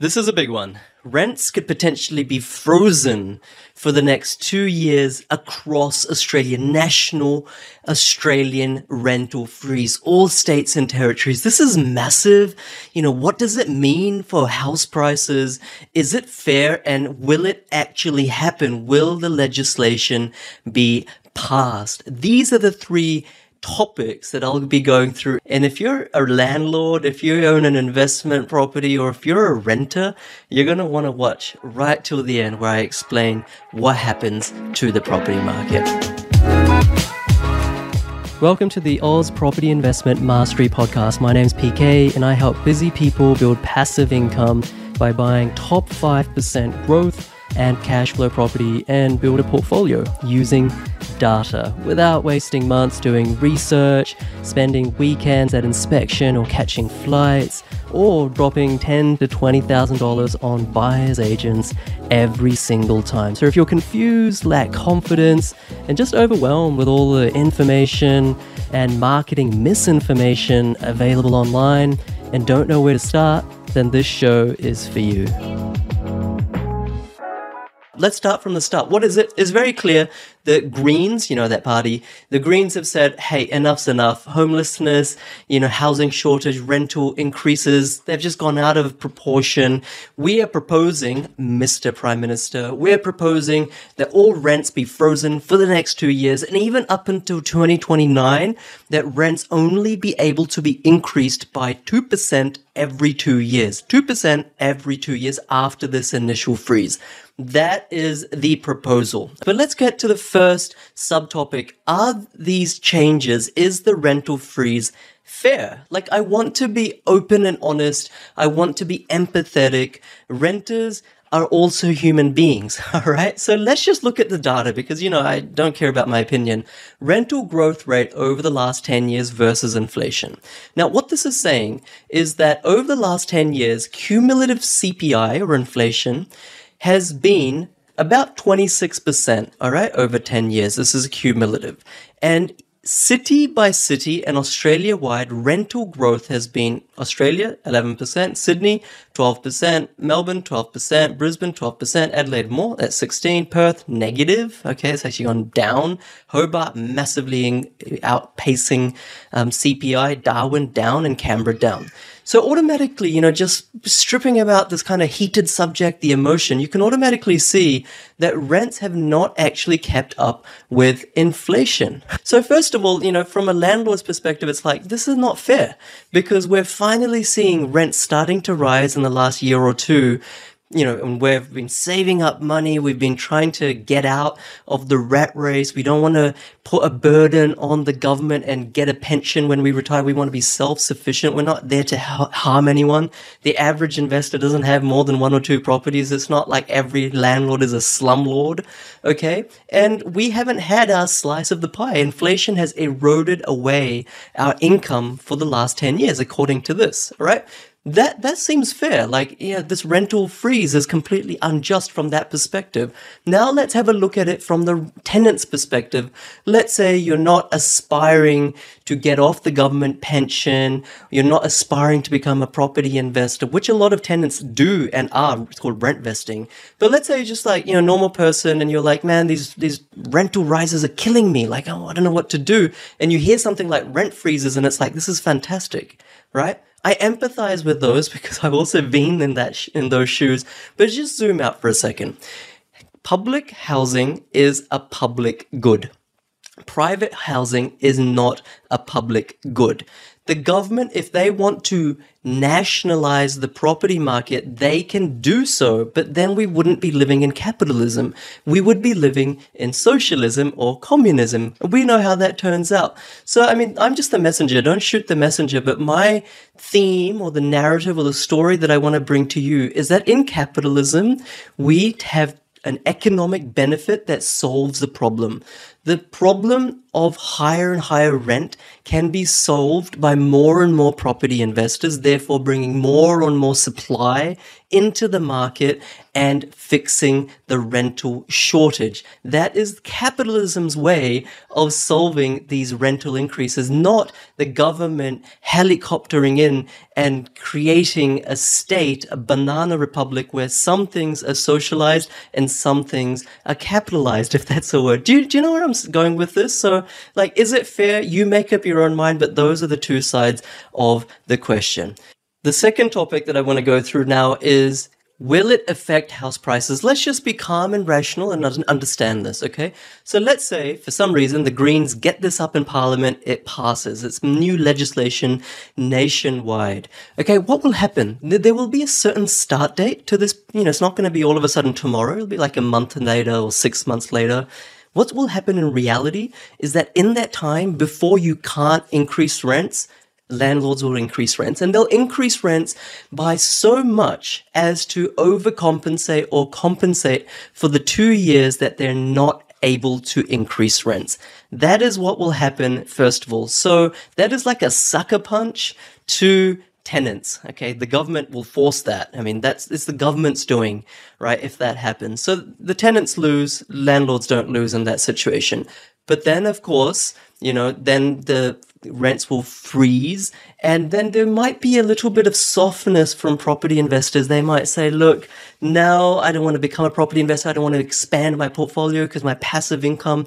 This is a big one. Rents could potentially be frozen for the next two years across Australia. National Australian rental freeze, all states and territories. This is massive. You know, what does it mean for house prices? Is it fair? And will it actually happen? Will the legislation be passed? These are the three topics that I'll be going through. And if you're a landlord, if you own an investment property, or if you're a renter, you're going to want to watch right till the end where I explain what happens to the property market. Welcome to the Oz Property Investment Mastery Podcast. My name's PK, and I help busy people build passive income by buying top 5% growth and cash flow property and build a portfolio using data without wasting months doing research, spending weekends at inspection or catching flights, or dropping ten to twenty thousand dollars on buyers agents every single time. So if you're confused, lack confidence, and just overwhelmed with all the information and marketing misinformation available online and don't know where to start, then this show is for you let's start from the start. What is it? It's very clear that Greens, you know, that party, the Greens have said, hey, enough's enough. Homelessness, you know, housing shortage, rental increases, they've just gone out of proportion. We are proposing, Mr. Prime Minister, we're proposing that all rents be frozen for the next two years and even up until 2029, that rents only be able to be increased by 2% every two years. 2% every two years after this initial freeze. That is the proposal. But let's get to the first subtopic. Are these changes, is the rental freeze fair? Like, I want to be open and honest. I want to be empathetic. Renters are also human beings. All right. So let's just look at the data because, you know, I don't care about my opinion. Rental growth rate over the last 10 years versus inflation. Now, what this is saying is that over the last 10 years, cumulative CPI or inflation has been about 26%, all right, over 10 years. This is cumulative. And city by city and Australia wide rental growth has been Australia 11%, Sydney 12%, Melbourne 12%, Brisbane 12%, Adelaide more at 16, Perth negative. Okay, it's actually gone down. Hobart massively outpacing um, CPI, Darwin down, and Canberra down. So automatically, you know, just stripping about this kind of heated subject, the emotion, you can automatically see that rents have not actually kept up with inflation. So first of all, you know, from a landlord's perspective, it's like, this is not fair because we're finally seeing rents starting to rise in the last year or two you know, and we've been saving up money. We've been trying to get out of the rat race. We don't want to put a burden on the government and get a pension when we retire. We want to be self-sufficient. We're not there to harm anyone. The average investor doesn't have more than one or two properties. It's not like every landlord is a slumlord. Okay. And we haven't had our slice of the pie. Inflation has eroded away our income for the last 10 years, according to this. Right that that seems fair. Like, yeah, this rental freeze is completely unjust from that perspective. Now let's have a look at it from the tenant's perspective. Let's say you're not aspiring to get off the government pension, you're not aspiring to become a property investor, which a lot of tenants do and are. It's called rent vesting. But let's say you're just like, you know, normal person and you're like, man, these these rental rises are killing me. Like, oh, I don't know what to do. And you hear something like rent freezes and it's like, this is fantastic, right? I empathize with those because I've also been in that sh- in those shoes. But just zoom out for a second. Public housing is a public good. Private housing is not a public good the government, if they want to nationalize the property market, they can do so, but then we wouldn't be living in capitalism. We would be living in socialism or communism. We know how that turns out. So, I mean, I'm just the messenger. Don't shoot the messenger, but my theme or the narrative or the story that I want to bring to you is that in capitalism, we have an economic benefit that solves the problem. The problem of higher and higher rent can be solved by more and more property investors, therefore bringing more and more supply into the market and fixing the rental shortage. That is capitalism's way of solving these rental increases, not the government helicoptering in and creating a state, a banana republic where some things are socialized and some things are capitalized, if that's a word. Do you, do you know where I'm going with this? So, like, is it fair? You make up your own mind, but those are the two sides of the question. The second topic that I want to go through now is Will it affect house prices? Let's just be calm and rational and understand this, okay? So let's say, for some reason, the Greens get this up in Parliament, it passes. It's new legislation nationwide. Okay, what will happen? There will be a certain start date to this. You know, it's not going to be all of a sudden tomorrow. It'll be like a month later or six months later. What will happen in reality is that in that time, before you can't increase rents, landlords will increase rents and they'll increase rents by so much as to overcompensate or compensate for the two years that they're not able to increase rents. That is what will happen first of all. So that is like a sucker punch to tenants. Okay. The government will force that. I mean, that's, it's the government's doing, right? If that happens. So the tenants lose, landlords don't lose in that situation. But then, of course, you know, then the rents will freeze. And then there might be a little bit of softness from property investors. They might say, look, now I don't want to become a property investor. I don't want to expand my portfolio because my passive income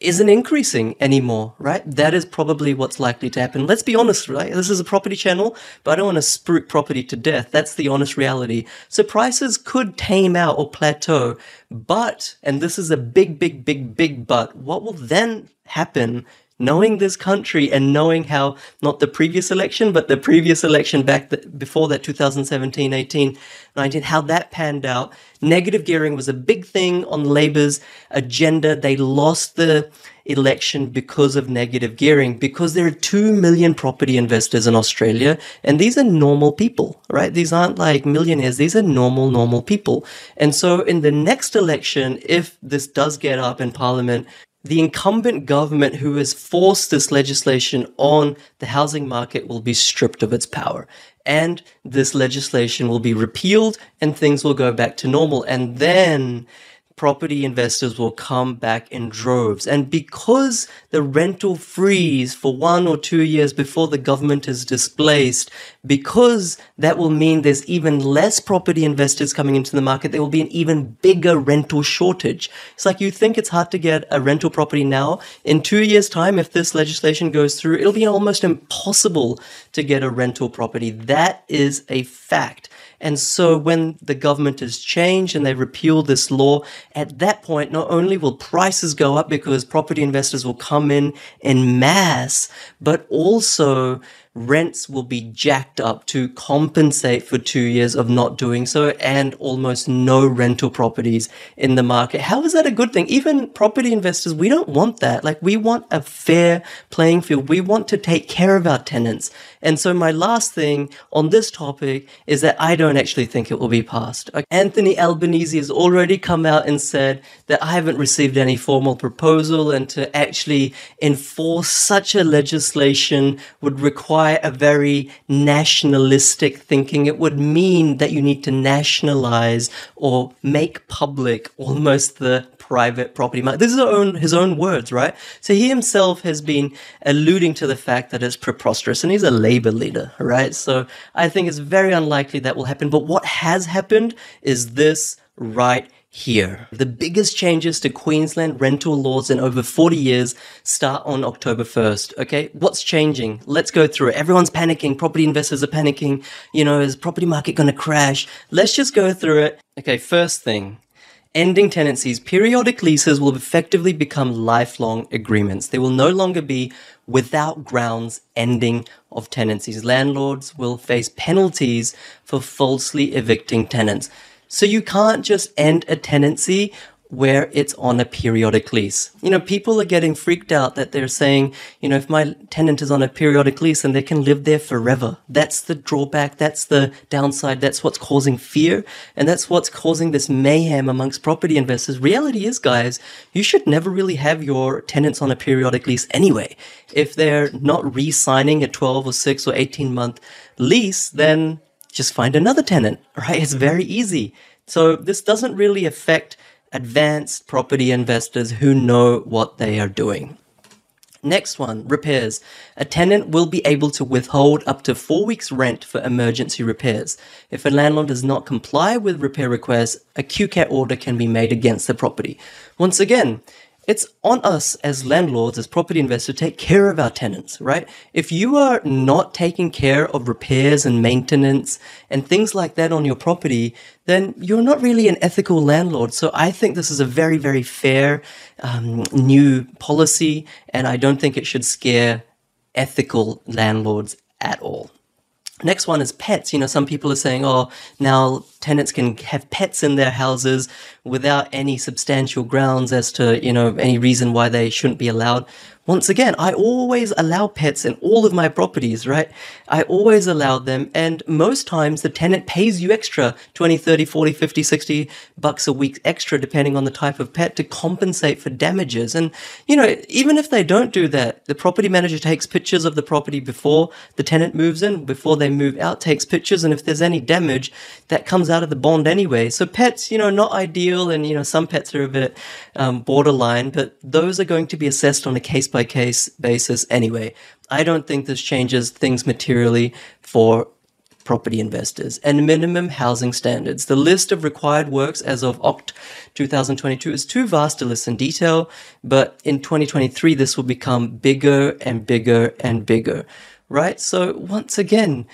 isn't increasing anymore, right? That is probably what's likely to happen. Let's be honest, right? This is a property channel, but I don't want to spruik property to death. That's the honest reality. So prices could tame out or plateau, but, and this is a big, big, big, big but, what will then happen knowing this country and knowing how not the previous election, but the previous election back the, before that 2017, 18, 19, how that panned out. Negative gearing was a big thing on Labor's agenda. They lost the election because of negative gearing, because there are 2 million property investors in Australia, and these are normal people, right? These aren't like millionaires. These are normal, normal people. And so in the next election, if this does get up in parliament, the incumbent government who has forced this legislation on the housing market will be stripped of its power. And this legislation will be repealed and things will go back to normal. And then property investors will come back in droves. And because the rental freeze for one or two years before the government is displaced, because that will mean there's even less property investors coming into the market, there will be an even bigger rental shortage. It's like you think it's hard to get a rental property now. In two years' time, if this legislation goes through, it'll be almost impossible to get a rental property. That is a fact. And so when the government has changed and they repeal this law, at that point, not only will prices go up because property investors will come in in mass, but also rents will be jacked up to compensate for two years of not doing so and almost no rental properties in the market. How is that a good thing? Even property investors, we don't want that. Like we want a fair playing field. We want to take care of our tenants. And so my last thing on this topic is that I don't actually think it will be passed. Anthony Albanese has already come out and said that I haven't received any formal proposal and to actually enforce such a legislation would require a very nationalistic thinking. It would mean that you need to nationalize or make public almost the private property market. This is own, his own words, right? So he himself has been alluding to the fact that it's preposterous and he's a labor leader, right? So I think it's very unlikely that will happen. But what has happened is this right here. The biggest changes to Queensland rental laws in over 40 years start on October 1st. Okay. What's changing? Let's go through it. Everyone's panicking. Property investors are panicking. You know, is property market going to crash? Let's just go through it. Okay. First thing. Ending tenancies, periodic leases will effectively become lifelong agreements. They will no longer be without grounds ending of tenancies. Landlords will face penalties for falsely evicting tenants. So you can't just end a tenancy where it's on a periodic lease. You know, people are getting freaked out that they're saying, you know, if my tenant is on a periodic lease and they can live there forever. That's the drawback. That's the downside. That's what's causing fear. And that's what's causing this mayhem amongst property investors. Reality is, guys, you should never really have your tenants on a periodic lease anyway. If they're not re-signing a 12 or 6 or 18 month lease, then just find another tenant, right? It's very easy. So this doesn't really affect advanced property investors who know what they are doing. Next one, repairs. A tenant will be able to withhold up to four weeks rent for emergency repairs. If a landlord does not comply with repair requests, a QCAT order can be made against the property. Once again, it's on us as landlords, as property investors, to take care of our tenants, right? If you are not taking care of repairs and maintenance and things like that on your property, then you're not really an ethical landlord. So I think this is a very, very fair um, new policy, and I don't think it should scare ethical landlords at all. Next one is pets. You know, some people are saying, oh, now tenants can have pets in their houses without any substantial grounds as to, you know, any reason why they shouldn't be allowed. Once again, I always allow pets in all of my properties, right? I always allow them. And most times the tenant pays you extra 20, 30, 40, 50, 60 bucks a week extra, depending on the type of pet to compensate for damages. And, you know, even if they don't do that, the property manager takes pictures of the property before the tenant moves in, before they move out, takes pictures. And if there's any damage, that comes out of the bond anyway. So pets, you know, not ideal. And, you know, some pets are a bit um, borderline, but those are going to be assessed on a case by case basis anyway. I don't think this changes things materially for property investors and minimum housing standards. The list of required works as of Oct 2022 is too vast to list in detail, but in 2023 this will become bigger and bigger and bigger, right? So once again,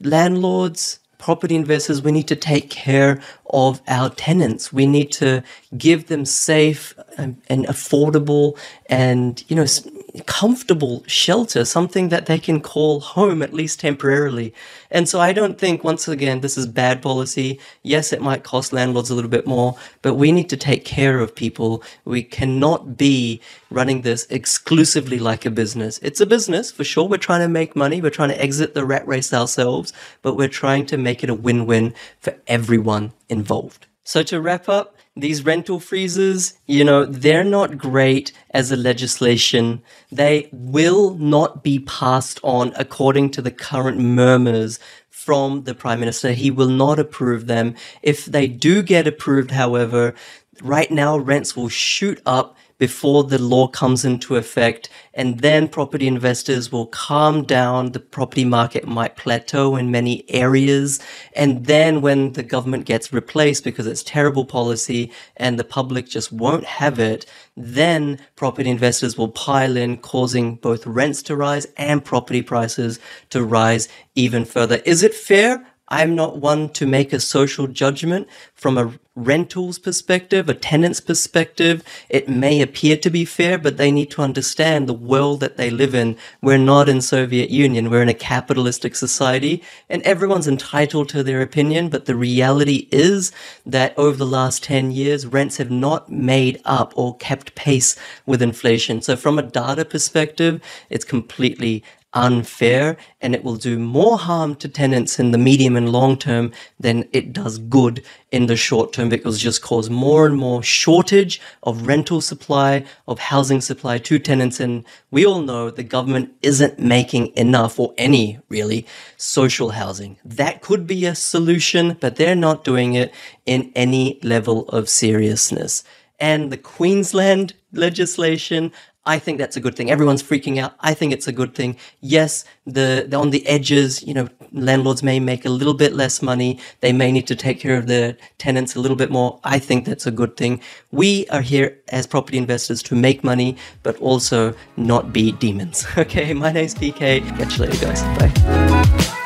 landlords, property investors, we need to take care of our tenants. We need to give them safe Um, and, and affordable and, you know, comfortable shelter, something that they can call home, at least temporarily. And so I don't think, once again, this is bad policy. Yes, it might cost landlords a little bit more, but we need to take care of people. We cannot be running this exclusively like a business. It's a business for sure. We're trying to make money. We're trying to exit the rat race ourselves, but we're trying to make it a win-win for everyone involved. So to wrap up, these rental freezes, you know, they're not great as a legislation. They will not be passed on according to the current murmurs from the Prime Minister. He will not approve them. If they do get approved, however, right now rents will shoot up before the law comes into effect. And then property investors will calm down. The property market might plateau in many areas. And then when the government gets replaced because it's terrible policy and the public just won't have it, then property investors will pile in, causing both rents to rise and property prices to rise even further. Is it fair? I'm not one to make a social judgment from a rentals perspective, a tenant's perspective. It may appear to be fair, but they need to understand the world that they live in. We're not in Soviet Union. We're in a capitalistic society and everyone's entitled to their opinion. But the reality is that over the last 10 years, rents have not made up or kept pace with inflation. So from a data perspective, it's completely unfair and it will do more harm to tenants in the medium and long term than it does good in the short term because it just cause more and more shortage of rental supply, of housing supply to tenants. And we all know the government isn't making enough or any really social housing. That could be a solution, but they're not doing it in any level of seriousness. And the Queensland legislation, I think that's a good thing. Everyone's freaking out. I think it's a good thing. Yes, the, the, on the edges, you know, landlords may make a little bit less money. They may need to take care of their tenants a little bit more. I think that's a good thing. We are here as property investors to make money, but also not be demons. Okay, my name's PK. Catch you later, guys. Bye.